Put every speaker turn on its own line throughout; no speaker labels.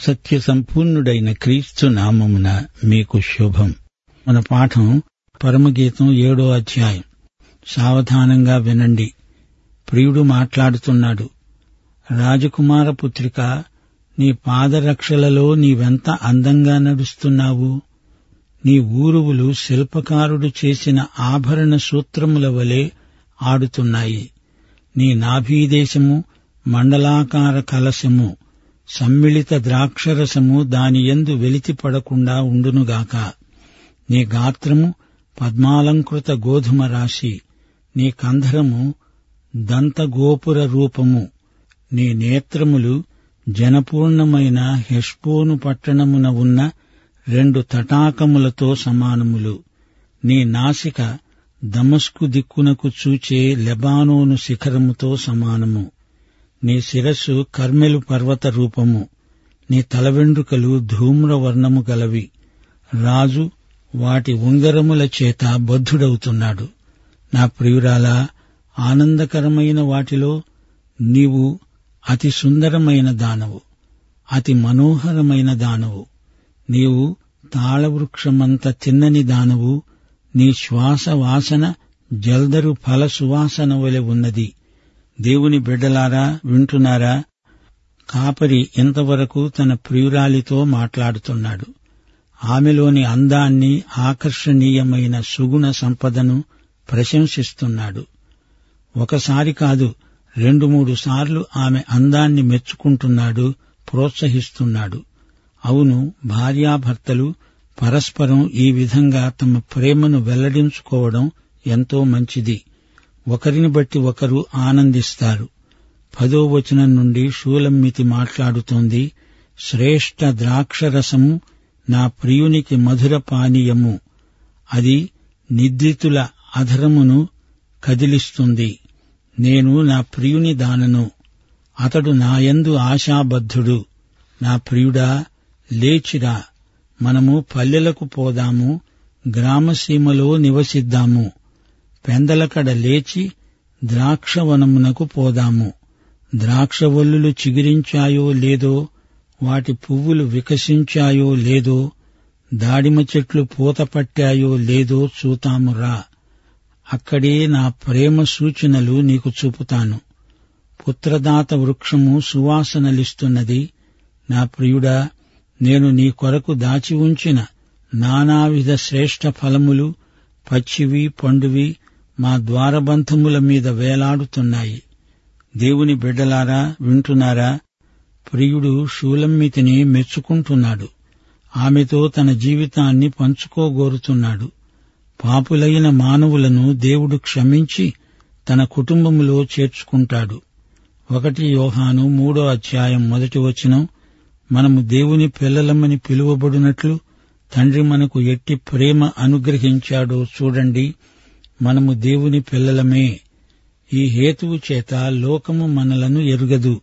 సత్య సంపూర్ణుడైన క్రీస్తు నామమున మీకు శుభం. మన పాఠం పరమగీతం ఏడో అధ్యాయం. సావధానంగా వినండి. ప్రియుడు మాట్లాడుతున్నాడు. రాజకుమార పుత్రిక నీ పాదరక్షలలో నీవెంత అందంగా నడుస్తున్నావు? నీ ఊరువులు శిల్పకారుడు చేసిన ఆభరణ సూత్రముల వలె ఆడుతున్నాయి. నీ నాభీదేశము మండలాకార కలశము. సమ్మిళిత ద్రాక్షరసము దాని వెలితిపడకుండా వెలితి పడకుండా ఉండునుగాక. నీ గాత్రము పద్మాలంకృత గోధుమ రాశి. నీ కంధరము దంతగోపుర రూపము. నీ నేత్రములు జనపూర్ణమైన హెష్పోను పట్టణమున ఉన్న రెండు తటాకములతో సమానములు. నీ నాసిక దమస్కు దిక్కునకు చూచే లెబానోను శిఖరముతో సమానము. నీ శిరస్సు కర్మెలు పర్వత రూపము నీ తలవెండ్రుకలు ధూమ్రవర్ణము గలవి. రాజు వాటి ఉంగరముల చేత బద్ధుడవుతున్నాడు. నా ప్రియురాలా ఆనందకరమైన వాటిలో నీవు అతి సుందరమైన దానవు అతి మనోహరమైన దానవు. నీవు తాళవృక్షమంత తిన్నని దానవు నీ శ్వాస వాసన జల్దరు ఫల సువాసన వలె ఉన్నది. దేవుని బిడ్డలారా వింటున్నారా? కాపరి ఇంతవరకు తన ప్రియురాలితో మాట్లాడుతున్నాడు? ఆమెలోని అందాన్ని ఆకర్షణీయమైన సుగుణ సంపదను ప్రశంసిస్తున్నాడు. ఒకసారి కాదు రెండు మూడు సార్లు ఆమె అందాన్ని మెచ్చుకుంటున్నాడు ప్రోత్సహిస్తున్నాడు. అవును భార్యాభర్తలు పరస్పరం ఈ విధంగా తమ ప్రేమను వెల్లడించుకోవడం ఎంతో మంచిది. ఒకరిని బట్టి ఒకరు ఆనందిస్తారు. పదో వచనం నుండి షూలమ్మితి మాట్లాడుతోంది శ్రేష్ఠ ద్రాక్షరసము నా ప్రియునికి మధుర పానీయము. అది నిద్రితుల అధరమును కదిలిస్తుంది. నేను నా ప్రియుని దానను. అతడు నాయందు ఆశాబద్ధుడు. నా ప్రియుడా లేచిరా. మనము పల్లెలకు పోదాము గ్రామసీమలో నివసిద్దాము. పెందలకడ లేచి ద్రాక్షవనమునకు పోదాము. ద్రాక్షవల్లులు చిగిరించాయో లేదో వాటి పువ్వులు వికసించాయో లేదో దాడిమ చెట్లు పూత పట్టాయో లేదో చూతామురా అక్కడే నా ప్రేమ సూచనలు నీకు చూపుతాను. పుత్రదాత వృక్షము సువాసనలిస్తున్నది. నా ప్రియుడా నేను నీ కొరకు దాచి ఉంచిన నానావిధ శ్రేష్ఠ ఫలములు పచ్చివి పండువి మా ద్వారబంధముల మీద వేలాడుతున్నాయి. దేవుని బిడ్డలారా వింటున్నారా? ప్రియుడు షూలమ్మితిని మెచ్చుకుంటున్నాడు. ఆమెతో తన జీవితాన్ని పంచుకోగోరుతున్నాడు. పాపులైన మానవులను దేవుడు క్షమించి తన కుటుంబములో చేర్చుకుంటాడు. ఒకటి యోహాను మూడో అధ్యాయం మొదటి వచనం మనము దేవుని పిల్లలమని పిలువబడినట్లు తండ్రి మనకు ఎట్టి ప్రేమ అనుగ్రహించాడో చూడండి. మనము దేవుని పిల్లలమే. ఈ హేతువు చేత లోకము మనలను ఎరుగదు.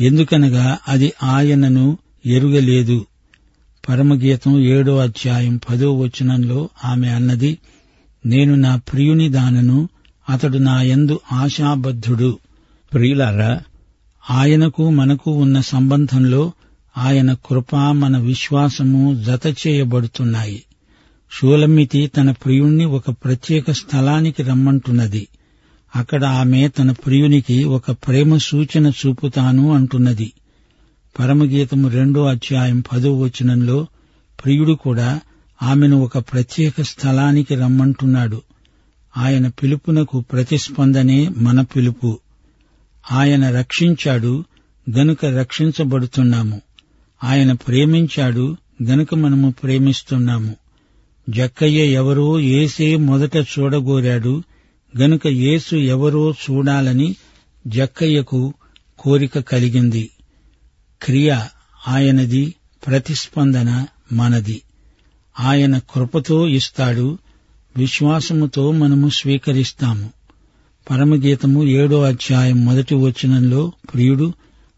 ఎందుకనగా అది ఆయనను ఎరుగలేదు. పరమగీతం ఏడో అధ్యాయం పదో వచనంలో ఆమె అన్నది నేను నా ప్రియుని దానను అతడు నా యందు ఆశాబద్ధుడు. ప్రియులారా ఆయనకు మనకు ఉన్న సంబంధంలో ఆయన కృప మన విశ్వాసము జత చేయబడుతున్నాయి షూలమ్మితి తన ప్రియుణ్ణి ఒక ప్రత్యేక స్థలానికి రమ్మంటున్నది. అక్కడ ఆమె తన ప్రియునికి ఒక ప్రేమ సూచన చూపుతాను అంటున్నది. పరమగీతము రెండో అధ్యాయం పదో వచనంలో ప్రియుడు కూడా ఆమెను ఒక ప్రత్యేక స్థలానికి రమ్మంటున్నాడు. ఆయన పిలుపునకు ప్రతిస్పందనే మన పిలుపు. ఆయన రక్షించాడు గనుక రక్షించబడుతున్నాము. ఆయన ప్రేమించాడు గనుక మనము ప్రేమిస్తున్నాము. జక్కయ్య ఎవరో ఏసే మొదట చూడగోరాడు గనుక యేసు ఎవరో చూడాలని జక్కయ్యకు కోరిక కలిగింది. క్రియ ఆయనది ప్రతిస్పందన మనది. ఆయన కృపతో ఇస్తాడు విశ్వాసముతో మనము స్వీకరిస్తాము. పరమగీతము ఏడో అధ్యాయం మొదటి వచనంలో ప్రియుడు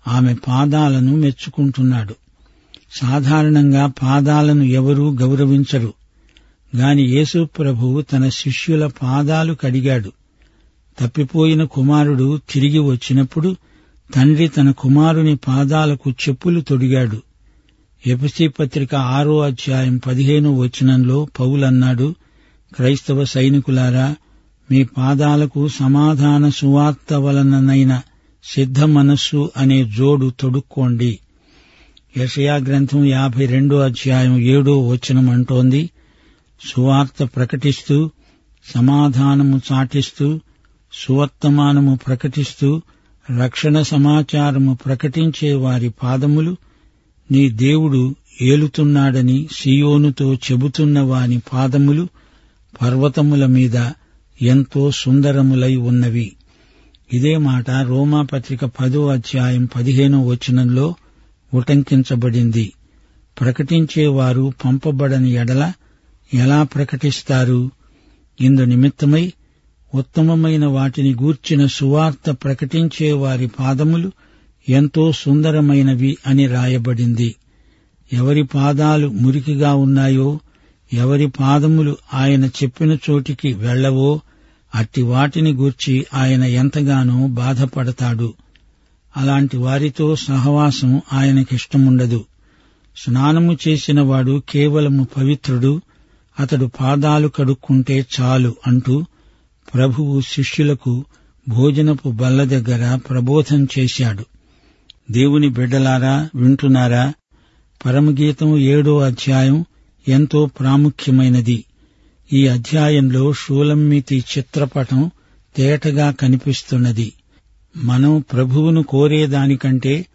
ఆమె పాదాలను మెచ్చుకుంటున్నాడు. సాధారణంగా పాదాలను ఎవరూ గౌరవించరు. గాని యేసు ప్రభువు తన శిష్యుల పాదాలు కడిగాడు. తప్పిపోయిన కుమారుడు తిరిగి వచ్చినప్పుడు తండ్రి తన కుమారుని పాదాలకు చెప్పులు తొడిగాడు. ఎపిసి పత్రిక ఆరో అధ్యాయం పదిహేను వచనంలో పౌలన్నాడు క్రైస్తవ సైనికులారా మీ పాదాలకు సమాధాన సువార్త వలననైన సిద్ధ మనస్సు అనే జోడు తొడుక్కోండి. యషయా గ్రంథం యాభై రెండో అధ్యాయం ఏడో వచనం అంటోంది సువార్త ప్రకటిస్తూ సమాధానము చాటిస్తూ సువర్తమానము ప్రకటిస్తూ రక్షణ సమాచారము ప్రకటించే వారి పాదములు నీ దేవుడు ఏలుతున్నాడని సియోనుతో చెబుతున్న వాని పాదములు పర్వతముల మీద ఎంతో సుందరములై ఉన్నవి. ఇదే మాట రోమాపత్రిక పదో అధ్యాయం పదిహేనో వచనంలో ఉటంకించబడింది. ప్రకటించేవారు పంపబడని ఎడల ఎలా ప్రకటిస్తారు? ఇందు నిమిత్తమై ఉత్తమమైన వాటిని గూర్చిన సువార్త ప్రకటించే వారి పాదములు ఎంతో సుందరమైనవి అని రాయబడింది. ఎవరి పాదాలు మురికిగా ఉన్నాయో ఎవరి పాదములు ఆయన చెప్పిన చోటికి వెళ్ళవో అట్టి వాటిని గూర్చి ఆయన ఎంతగానో బాధపడతాడు. అలాంటి వారితో సహవాసం ఆయనకిష్టముండదు. స్నానము చేసినవాడు కేవలము పవిత్రుడు అతడు పాదాలు కడుక్కుంటే చాలు అంటూ ప్రభువు శిష్యులకు భోజనపు బల్ల దగ్గర ప్రబోధం చేశాడు. దేవుని బిడ్డలారా వింటున్నారా? పరమగీతం ఏడో అధ్యాయం ఎంతో ప్రాముఖ్యమైనది. ఈ అధ్యాయంలో షూలమ్మితి చిత్రపటం తేటగా కనిపిస్తున్నది. మనం ప్రభువును కోరేదానికంటే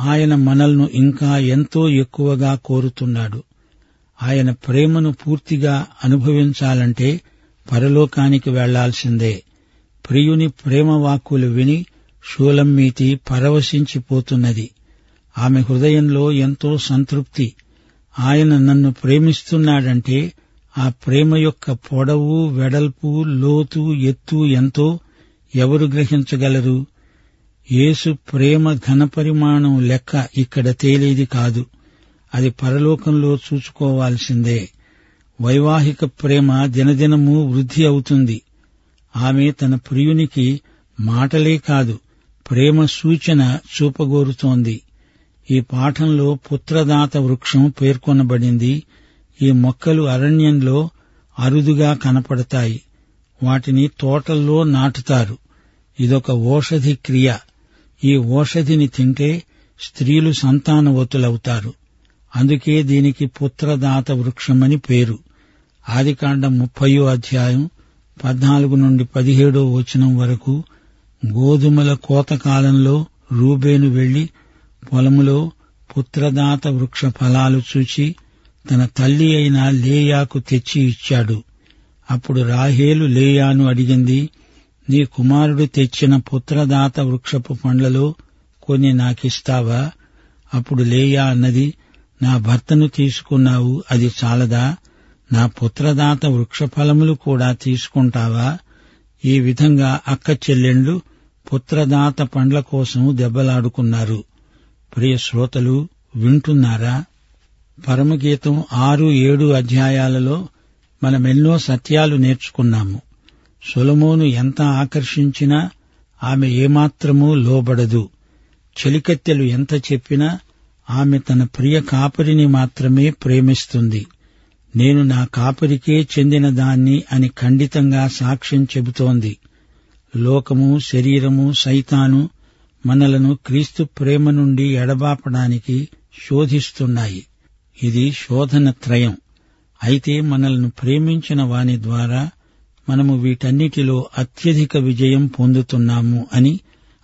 ఆయన మనల్ను ఇంకా ఎంతో ఎక్కువగా కోరుతున్నాడు. ఆయన ప్రేమను పూర్తిగా అనుభవించాలంటే పరలోకానికి వెళ్ళాల్సిందే. ప్రియుని ప్రేమ వాక్కులు విని షూలమ్మీతి పరవశించిపోతున్నది. ఆమె హృదయంలో ఎంతో సంతృప్తి. ఆయన నన్ను ప్రేమిస్తున్నాడంటే ఆ ప్రేమ యొక్క పొడవు వెడల్పు లోతు ఎత్తు ఎంతో ఎవరు గ్రహించగలరు? యేసు ప్రేమ ఘనపరిమాణం లెక్క ఇక్కడ తేలేది కాదు. అది పరలోకంలో చూసుకోవాల్సిందే వైవాహిక ప్రేమ దినదినము వృద్ధి అవుతుంది. ఆమె తన ప్రియునికి మాటలే కాదు ప్రేమ సూచన చూపగోరుతోంది. ఈ పాఠంలో పుత్రదాత వృక్షం పేర్కొనబడింది. ఈ మొక్కలు అరణ్యంలో అరుదుగా కనపడతాయి. వాటిని తోటల్లో నాటుతారు. ఇదొక ఓషధి క్రియ. ఈ ఓషధిని తింటే స్త్రీలు సంతానవతులవుతారు. అందుకే దీనికి పుత్రదాత వృక్షమని పేరు. ఆదికాండం ముప్పయో అధ్యాయం పద్నాలుగు నుండి పదిహేడో వచనం వరకు గోధుమల కోత కాలంలో రూబేను వెళ్ళి పొలములో పుత్రదాత వృక్ష ఫలాలు చూచి తన తల్లి అయిన లేయాకు తెచ్చి ఇచ్చాడు. అప్పుడు రాహేలు లేయాను అడిగింది నీ కుమారుడు తెచ్చిన పుత్రదాత వృక్షపు పండ్లలో కొన్ని నాకిస్తావా? అప్పుడు లేయా అన్నది నా భర్తను తీసుకున్నావు అది చాలదా? నా పుత్రదాత వృక్షఫలములు కూడా తీసుకుంటావా? ఈ విధంగా అక్క చెల్లెండ్లు పుత్రదాత పండ్ల కోసం దెబ్బలాడుకున్నారు. ప్రియ శ్రోతలు వింటున్నారా? పరమగీతం ఆరు ఏడు అధ్యాయాలలో మనమెన్నో సత్యాలు నేర్చుకున్నాము. సొలమోను ఎంత ఆకర్షించినా ఆమె ఏమాత్రమూ లోబడదు. చెలికత్తెలు ఎంత చెప్పినా ఆమె తన ప్రియ కాపరిని మాత్రమే ప్రేమిస్తుంది. నేను నా కాపరికే చెందిన దాన్ని అని ఖండితంగా సాక్ష్యం చెబుతోంది. లోకము శరీరము సైతాను మనలను క్రీస్తు ప్రేమ నుండి ఎడబాపడానికి శోధిస్తున్నాయి. ఇది శోధన త్రయం. అయితే మనల్ని ప్రేమించిన వాని ద్వారా మనము వీటన్నిటిలో అత్యధిక విజయం పొందుతున్నాము అని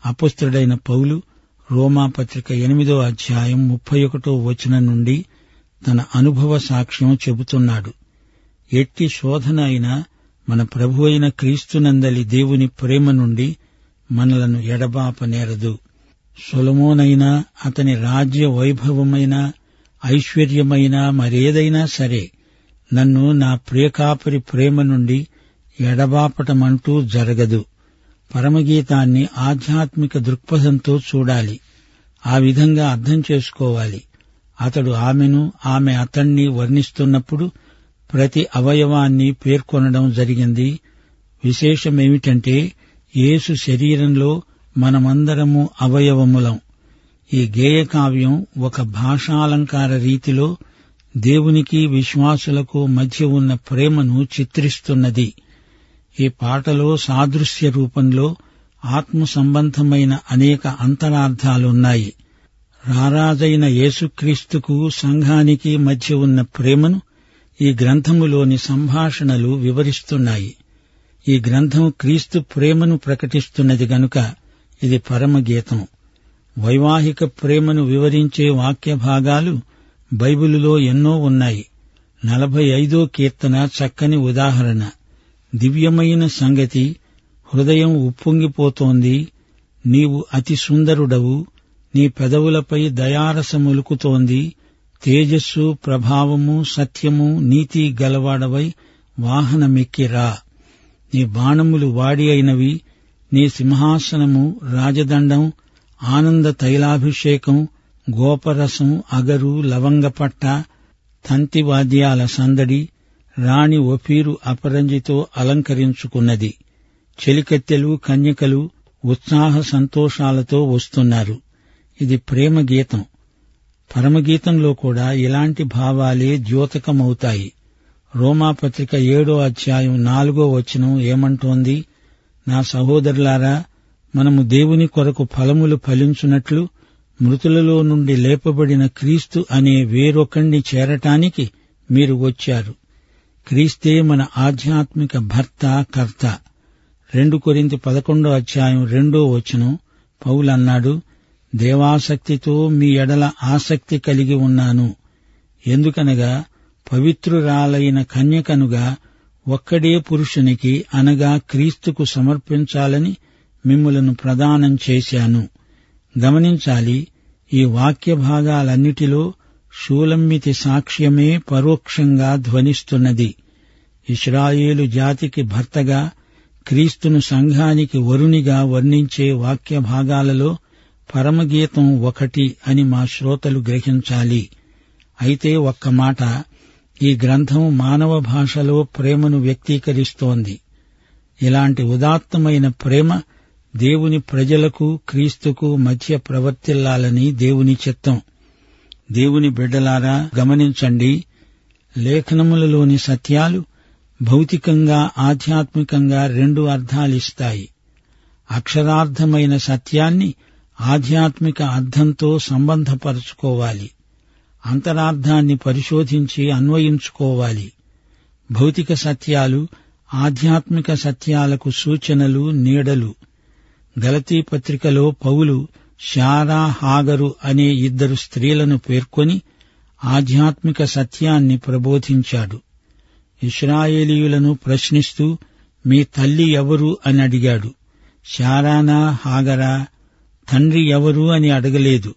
అపుస్తుడైన పౌలు రోమాపత్రిక ఎనిమిదో అధ్యాయం ముప్పై ఒకటో వచనం నుండి తన అనుభవ సాక్ష్యం చెబుతున్నాడు. ఎట్టి శోధన అయినా మన ప్రభు అయిన క్రీస్తునందలి దేవుని ప్రేమ నుండి మనలను ఎడబాపనేరదు సొలమోనైనా అతని రాజ్య వైభవమైన ఐశ్వర్యమైన మరేదైనా సరే నన్ను నా ప్రియకాపరి ప్రేమ నుండి ఎడబాపటమంటూ జరగదు. పరమగీతాన్ని ఆధ్యాత్మిక దృక్పథంతో చూడాలి. ఆ విధంగా అర్థం చేసుకోవాలి. అతడు ఆమెను ఆమె అతణ్ణి వర్ణిస్తున్నప్పుడు ప్రతి అవయవాన్ని పేర్కొనడం జరిగింది. విశేషమేమిటంటే యేసు శరీరంలో మనమందరము అవయవములం. ఈ గేయకావ్యం ఒక భాషాలంకార రీతిలో దేవునికి విశ్వాసులకు మధ్య ఉన్న ప్రేమను చిత్రిస్తున్నది. ఈ పాటలో సాదృశ్య రూపంలో ఆత్మ సంబంధమైన అనేక అంతరార్థాలున్నాయి. రారాజైన యేసుక్రీస్తుకు సంఘానికి మధ్య ఉన్న ప్రేమను ఈ గ్రంథములోని సంభాషణలు వివరిస్తున్నాయి. ఈ గ్రంథం క్రీస్తు ప్రేమను ప్రకటిస్తున్నది గనుక ఇది పరమగీతం. వైవాహిక ప్రేమను వివరించే వాక్య భాగాలు బైబిలులో ఎన్నో ఉన్నాయి. నలభై ఐదో కీర్తన చక్కని ఉదాహరణ. దివ్యమైన సంగతి హృదయం ఉప్పొంగిపోతోంది. నీవు అతి సుందరుడవు. నీ పెదవులపై దయారసములుకుతోంది తేజస్సు ప్రభావము సత్యము నీతి గలవాడవై వాహనమెక్కిరా నీ బాణములు వాడి అయినవి. నీ సింహాసనము రాజదండం ఆనంద తైలాభిషేకం గోపరసం అగరు లవంగపట్ట తంతివాద్యాల సందడి రాణి ఒఫీరు అపరంజితో అలంకరించుకున్నది. చెలికత్తెలు కన్యకలు ఉత్సాహ సంతోషాలతో వస్తున్నారు. ఇది ప్రేమ గీతం పరమగీతంలో కూడా ఇలాంటి భావాలే ద్యోతకమవుతాయి. రోమాపత్రిక ఏడో అధ్యాయం నాలుగో వచనం ఏమంటోంది? నా సహోదరులారా మనము దేవుని కొరకు ఫలములు ఫలించున్నట్లు మృతులలో నుండి లేపబడిన క్రీస్తు అనే వేరొకణ్ణి చేరటానికి మీరు వచ్చారు. క్రీస్తే మన ఆధ్యాత్మిక భర్త కర్త. రెండు కొరింత పదకొండో అధ్యాయం రెండో వచనం పౌలన్నాడు దేవాసక్తితో మీ ఎడల ఆసక్తి కలిగి ఉన్నాను. ఎందుకనగా పవిత్రురాలైన కన్యకనుగా ఒక్కడే పురుషునికి అనగా క్రీస్తుకు సమర్పించాలని మిమ్ములను ప్రదానం చేశాను. గమనించాలి ఈ వాక్య భాగాలన్నిటిలో షూలమ్మితి సాక్ష్యమే పరోక్షంగా ధ్వనిస్తున్నది. ఇస్రాయేలు జాతికి భర్తగా క్రీస్తును సంఘానికి వరునిగా వర్ణించే వాక్య భాగాలలో పరమగీతం ఒకటి అని మా శ్రోతలు గ్రహించాలి. అయితే ఒక్క మాట ఈ గ్రంథం మానవ భాషలో ప్రేమను వ్యక్తీకరిస్తోంది. ఇలాంటి ఉదాత్తమైన ప్రేమ దేవుని ప్రజలకు క్రీస్తుకు మధ్య ప్రవర్తిల్లాలని దేవుని చిత్తం. దేవుని బిడ్డలారా గమనించండి లేఖనములలోని సత్యాలు భౌతికంగా ఆధ్యాత్మికంగా రెండు అర్థాలిస్తాయి అక్షరార్థమైన సత్యాన్ని ఆధ్యాత్మిక అర్థంతో సంబంధపరచుకోవాలి. అంతరార్థాన్ని పరిశోధించి అన్వయించుకోవాలి. భౌతిక సత్యాలు ఆధ్యాత్మిక సత్యాలకు సూచనలు నీడలు. గలతీ పత్రికలో పౌలు శారా హాగరు అనే ఇద్దరు స్త్రీలను పేర్కొని ఆధ్యాత్మిక సత్యాన్ని ప్రబోధించాడు. ఇస్రాయేలీయులను ప్రశ్నిస్తూ మీ తల్లి ఎవరు? అని అడిగాడు. శారానా హాగరా? తండ్రి ఎవరు? అని అడగలేదు.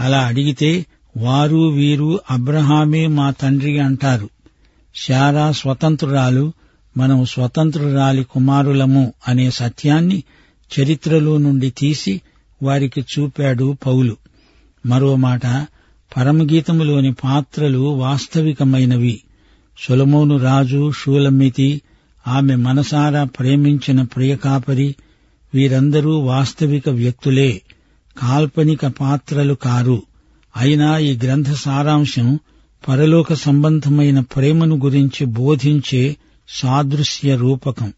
అలా అడిగితే వారు వీరు అబ్రహామే మా తండ్రి అంటారు. శారా స్వతంత్రురాలు మనం స్వతంత్రురాలి కుమారులము అనే సత్యాన్ని చరిత్రలో నుండి తీసి వారికి చూపాడు పౌలు. మరో మాట పరమగీతములోని పాత్రలు వాస్తవికమైనవి. సొలమోను రాజు షూలమ్మితి ఆమె మనసారా ప్రేమించిన ప్రియకాపరి వీరందరూ వాస్తవిక వ్యక్తులే కాల్పనిక పాత్రలు కారు. అయినా ఈ గ్రంథ సారాంశం పరలోక సంబంధమైన ప్రేమను గురించి బోధించే సాదృశ్య రూపకం.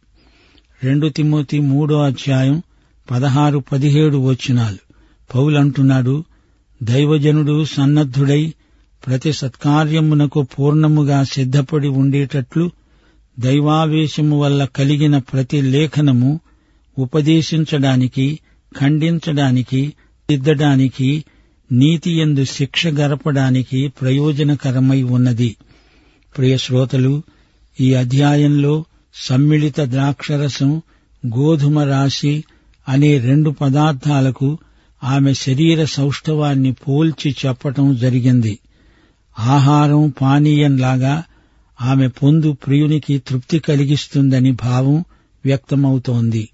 రెండు తిమోతి మూడో అధ్యాయం పదహారు పదిహేడు వచనాలు. పౌలంటున్నాడు దైవజనుడు సన్నద్ధుడై ప్రతి సత్కార్యమునకు పూర్ణముగా సిద్ధపడి ఉండేటట్లు దైవావేశము వల్ల కలిగిన ప్రతి లేఖనము ఉపదేశించడానికి ఖండించడానికి దిద్దడానికి నీతి ఎందు శిక్ష గరపడానికి ప్రయోజనకరమై ఉన్నది. ప్రియ శ్రోతలు ఈ అధ్యాయంలో సమ్మిళిత ద్రాక్షరసం గోధుమ రాశి అనే రెండు పదార్థాలకు ఆమె శరీర సౌష్ఠవాన్ని పోల్చి చెప్పటం జరిగింది. ఆహారం పానీయంలాగా ఆమె పొందు ప్రియునికి తృప్తి కలిగిస్తుందని భావం వ్యక్తమవుతోంది.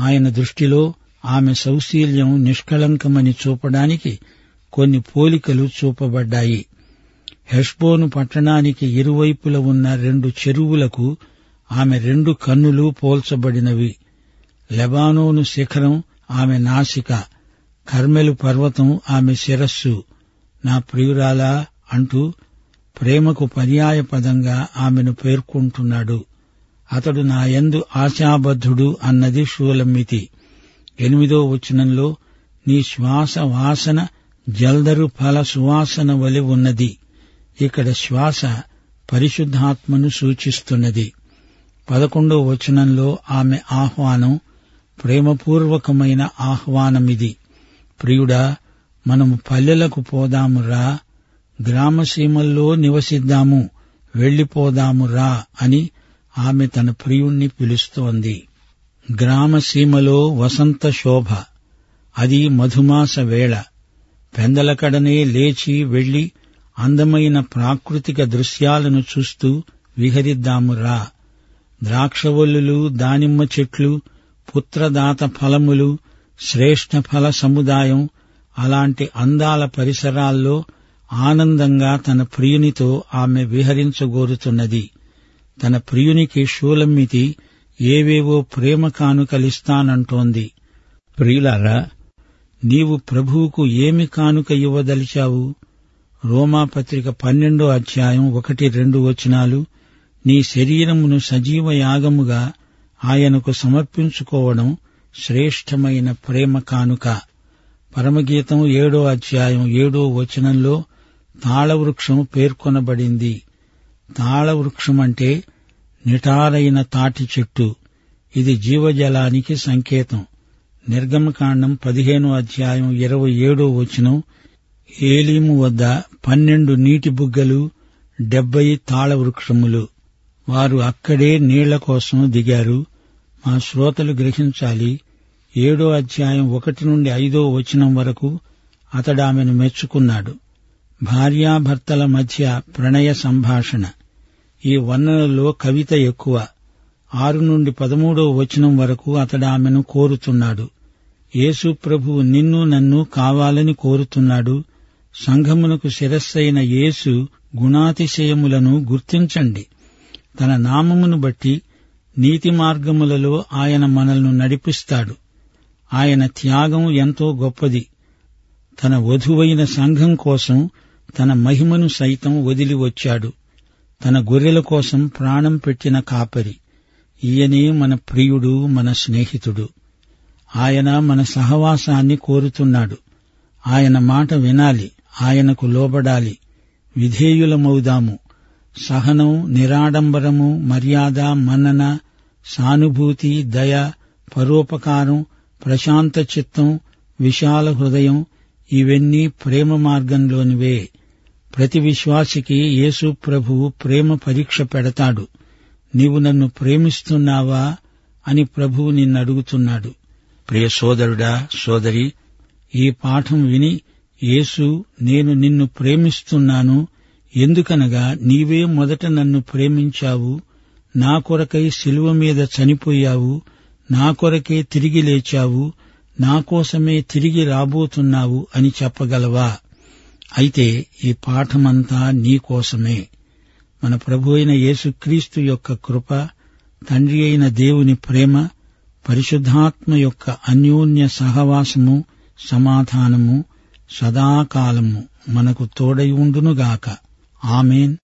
ఆయన దృష్టిలో ఆమె సౌశీల్యం నిష్కళంకమని చూపడానికి కొన్ని పోలికలు చూపబడ్డాయి. హెష్బోను పట్టణానికి ఇరువైపుల ఉన్న రెండు చెరువులకు ఆమె రెండు కన్నులు పోల్చబడినవి. లెబానోను శిఖరం ఆమె నాసిక కర్మెలు పర్వతం ఆమె శిరస్సు. నా ప్రియురాలా అంటూ ప్రేమకు పర్యాయ పదంగా ఆమెను పేర్కొంటున్నాడు. అతడు నా యందు ఆశాబద్ధుడు అన్నది షూలమ్మితి ఎనిమిదో వచనంలో నీ శ్వాస వాసన జల్దరు ఫల సువాసన వలి ఉన్నది. ఇక్కడ శ్వాస పరిశుద్ధాత్మను సూచిస్తున్నది. పదకొండో వచనంలో ఆమె ఆహ్వానం ప్రేమపూర్వకమైన ఆహ్వానమిది. ప్రియుడా మనము పల్లెలకు పోదాము రా. గ్రామసీమల్లో నివసిద్దాము. వెళ్ళిపోదాము రా అని ఆమె తన ప్రియుణ్ణి పిలుస్తోంది. గ్రామసీమలో వసంత శోభ. అది మధుమాస వేళ. పెందలకడనే లేచి వెళ్ళి అందమైన ప్రాకృతిక దృశ్యాలను చూస్తూ విహరిద్దాము రా. ద్రాక్షవల్లులు దానిమ్మ చెట్లు పుత్రదాత ఫలములు శ్రేష్ఠ ఫల సముదాయం అలాంటి అందాల పరిసరాల్లో ఆనందంగా తన ప్రియునితో ఆమె విహరించగోరుతున్నది. తన ప్రియునికి షూలమ్మితి ఏవేవో ప్రేమ కానుకలిస్తానంటోంది. ప్రియులారా నీవు ప్రభువుకు ఏమి కానుక ఇవ్వదలిచావు? రోమాపత్రిక పన్నెండో అధ్యాయం ఒకటి రెండు వచనాలు నీ శరీరమును సజీవ యాగముగా ఆయనకు సమర్పించుకోవడం శ్రేష్టమైన ప్రేమ కానుక. పరమగీతం ఏడో అధ్యాయం ఏడో వచనంలో తాళవృక్షం పేర్కొనబడింది. తాళవృక్షం అంటే నిటారైన తాటి చెట్టు. ఇది జీవజలానికి సంకేతం. నిర్గమకాండం పదిహేను అధ్యాయం ఇరవై ఏడో వచనం ఏలీము వద్ద పన్నెండు నీటి బుగ్గలు డెబ్బై తాళవృక్షములు. వారు అక్కడే నీళ్ళ కోసం దిగారు. మా శ్రోతలు గ్రహించాలి. ఏడో అధ్యాయం ఒకటి నుండి ఐదో వచనం వరకు అతడామెను ఆమెను మెచ్చుకున్నాడు. భార్యాభర్తల మధ్య ప్రణయ సంభాషణ. ఈ వర్ణనలో కవిత ఎక్కువ. ఆరు నుండి పదమూడో వచనం వరకు అతడు ఆమెను కోరుతున్నాడు. యేసు ప్రభువు నిన్ను నన్ను కావాలని కోరుతున్నాడు. సంఘమునకు శిరస్సైన యేసు గుణాతిశయములను గుర్తించండి. తన నామమును బట్టి నీతి మార్గములలో ఆయన మనల్ని నడిపిస్తాడు. ఆయన త్యాగం ఎంతో గొప్పది. తన వధువైన సంఘం కోసం తన మహిమను సైతం వదిలి వచ్చాడు. తన గొర్రెల కోసం ప్రాణం పెట్టిన కాపరి. ఈయనే మన ప్రియుడు మన స్నేహితుడు. ఆయన మన సహవాసాన్ని కోరుతున్నాడు. ఆయన మాట వినాలి ఆయనకు లోబడాలి. విధేయులమవుదాము. సహనం నిరాడంబరము మర్యాద మన్నన సానుభూతి దయ పరోపకారం ప్రశాంత చిత్తం విశాల హృదయం ఇవన్నీ ప్రేమ మార్గంలోనివే. ప్రతి విశ్వాసికి యేసు ప్రభువు ప్రేమ పరీక్ష పెడతాడు. నీవు నన్ను ప్రేమిస్తున్నావా అని ప్రభువు నిన్నడుగుతున్నాడు. ప్రియ సోదరుడా సోదరి ఈ పాఠం విని యేసు నేను నిన్ను ప్రేమిస్తున్నాను ఎందుకనగా నీవే మొదట నన్ను ప్రేమించావు నా కొరకై శిలువ మీద చనిపోయావు నా కొరకే తిరిగి లేచావు నా కోసమే తిరిగి రాబోతున్నావు అని చెప్పగలవా? అయితే ఈ పాఠమంతా నీ కోసమే. మన ప్రభు అయిన యేసుక్రీస్తు యొక్క కృప తండ్రి అయిన దేవుని ప్రేమ పరిశుద్ధాత్మ యొక్క అన్యోన్య సహవాసము సమాధానము సదాకాలము మనకు తోడై ఉండునుగాక. ఆమెన్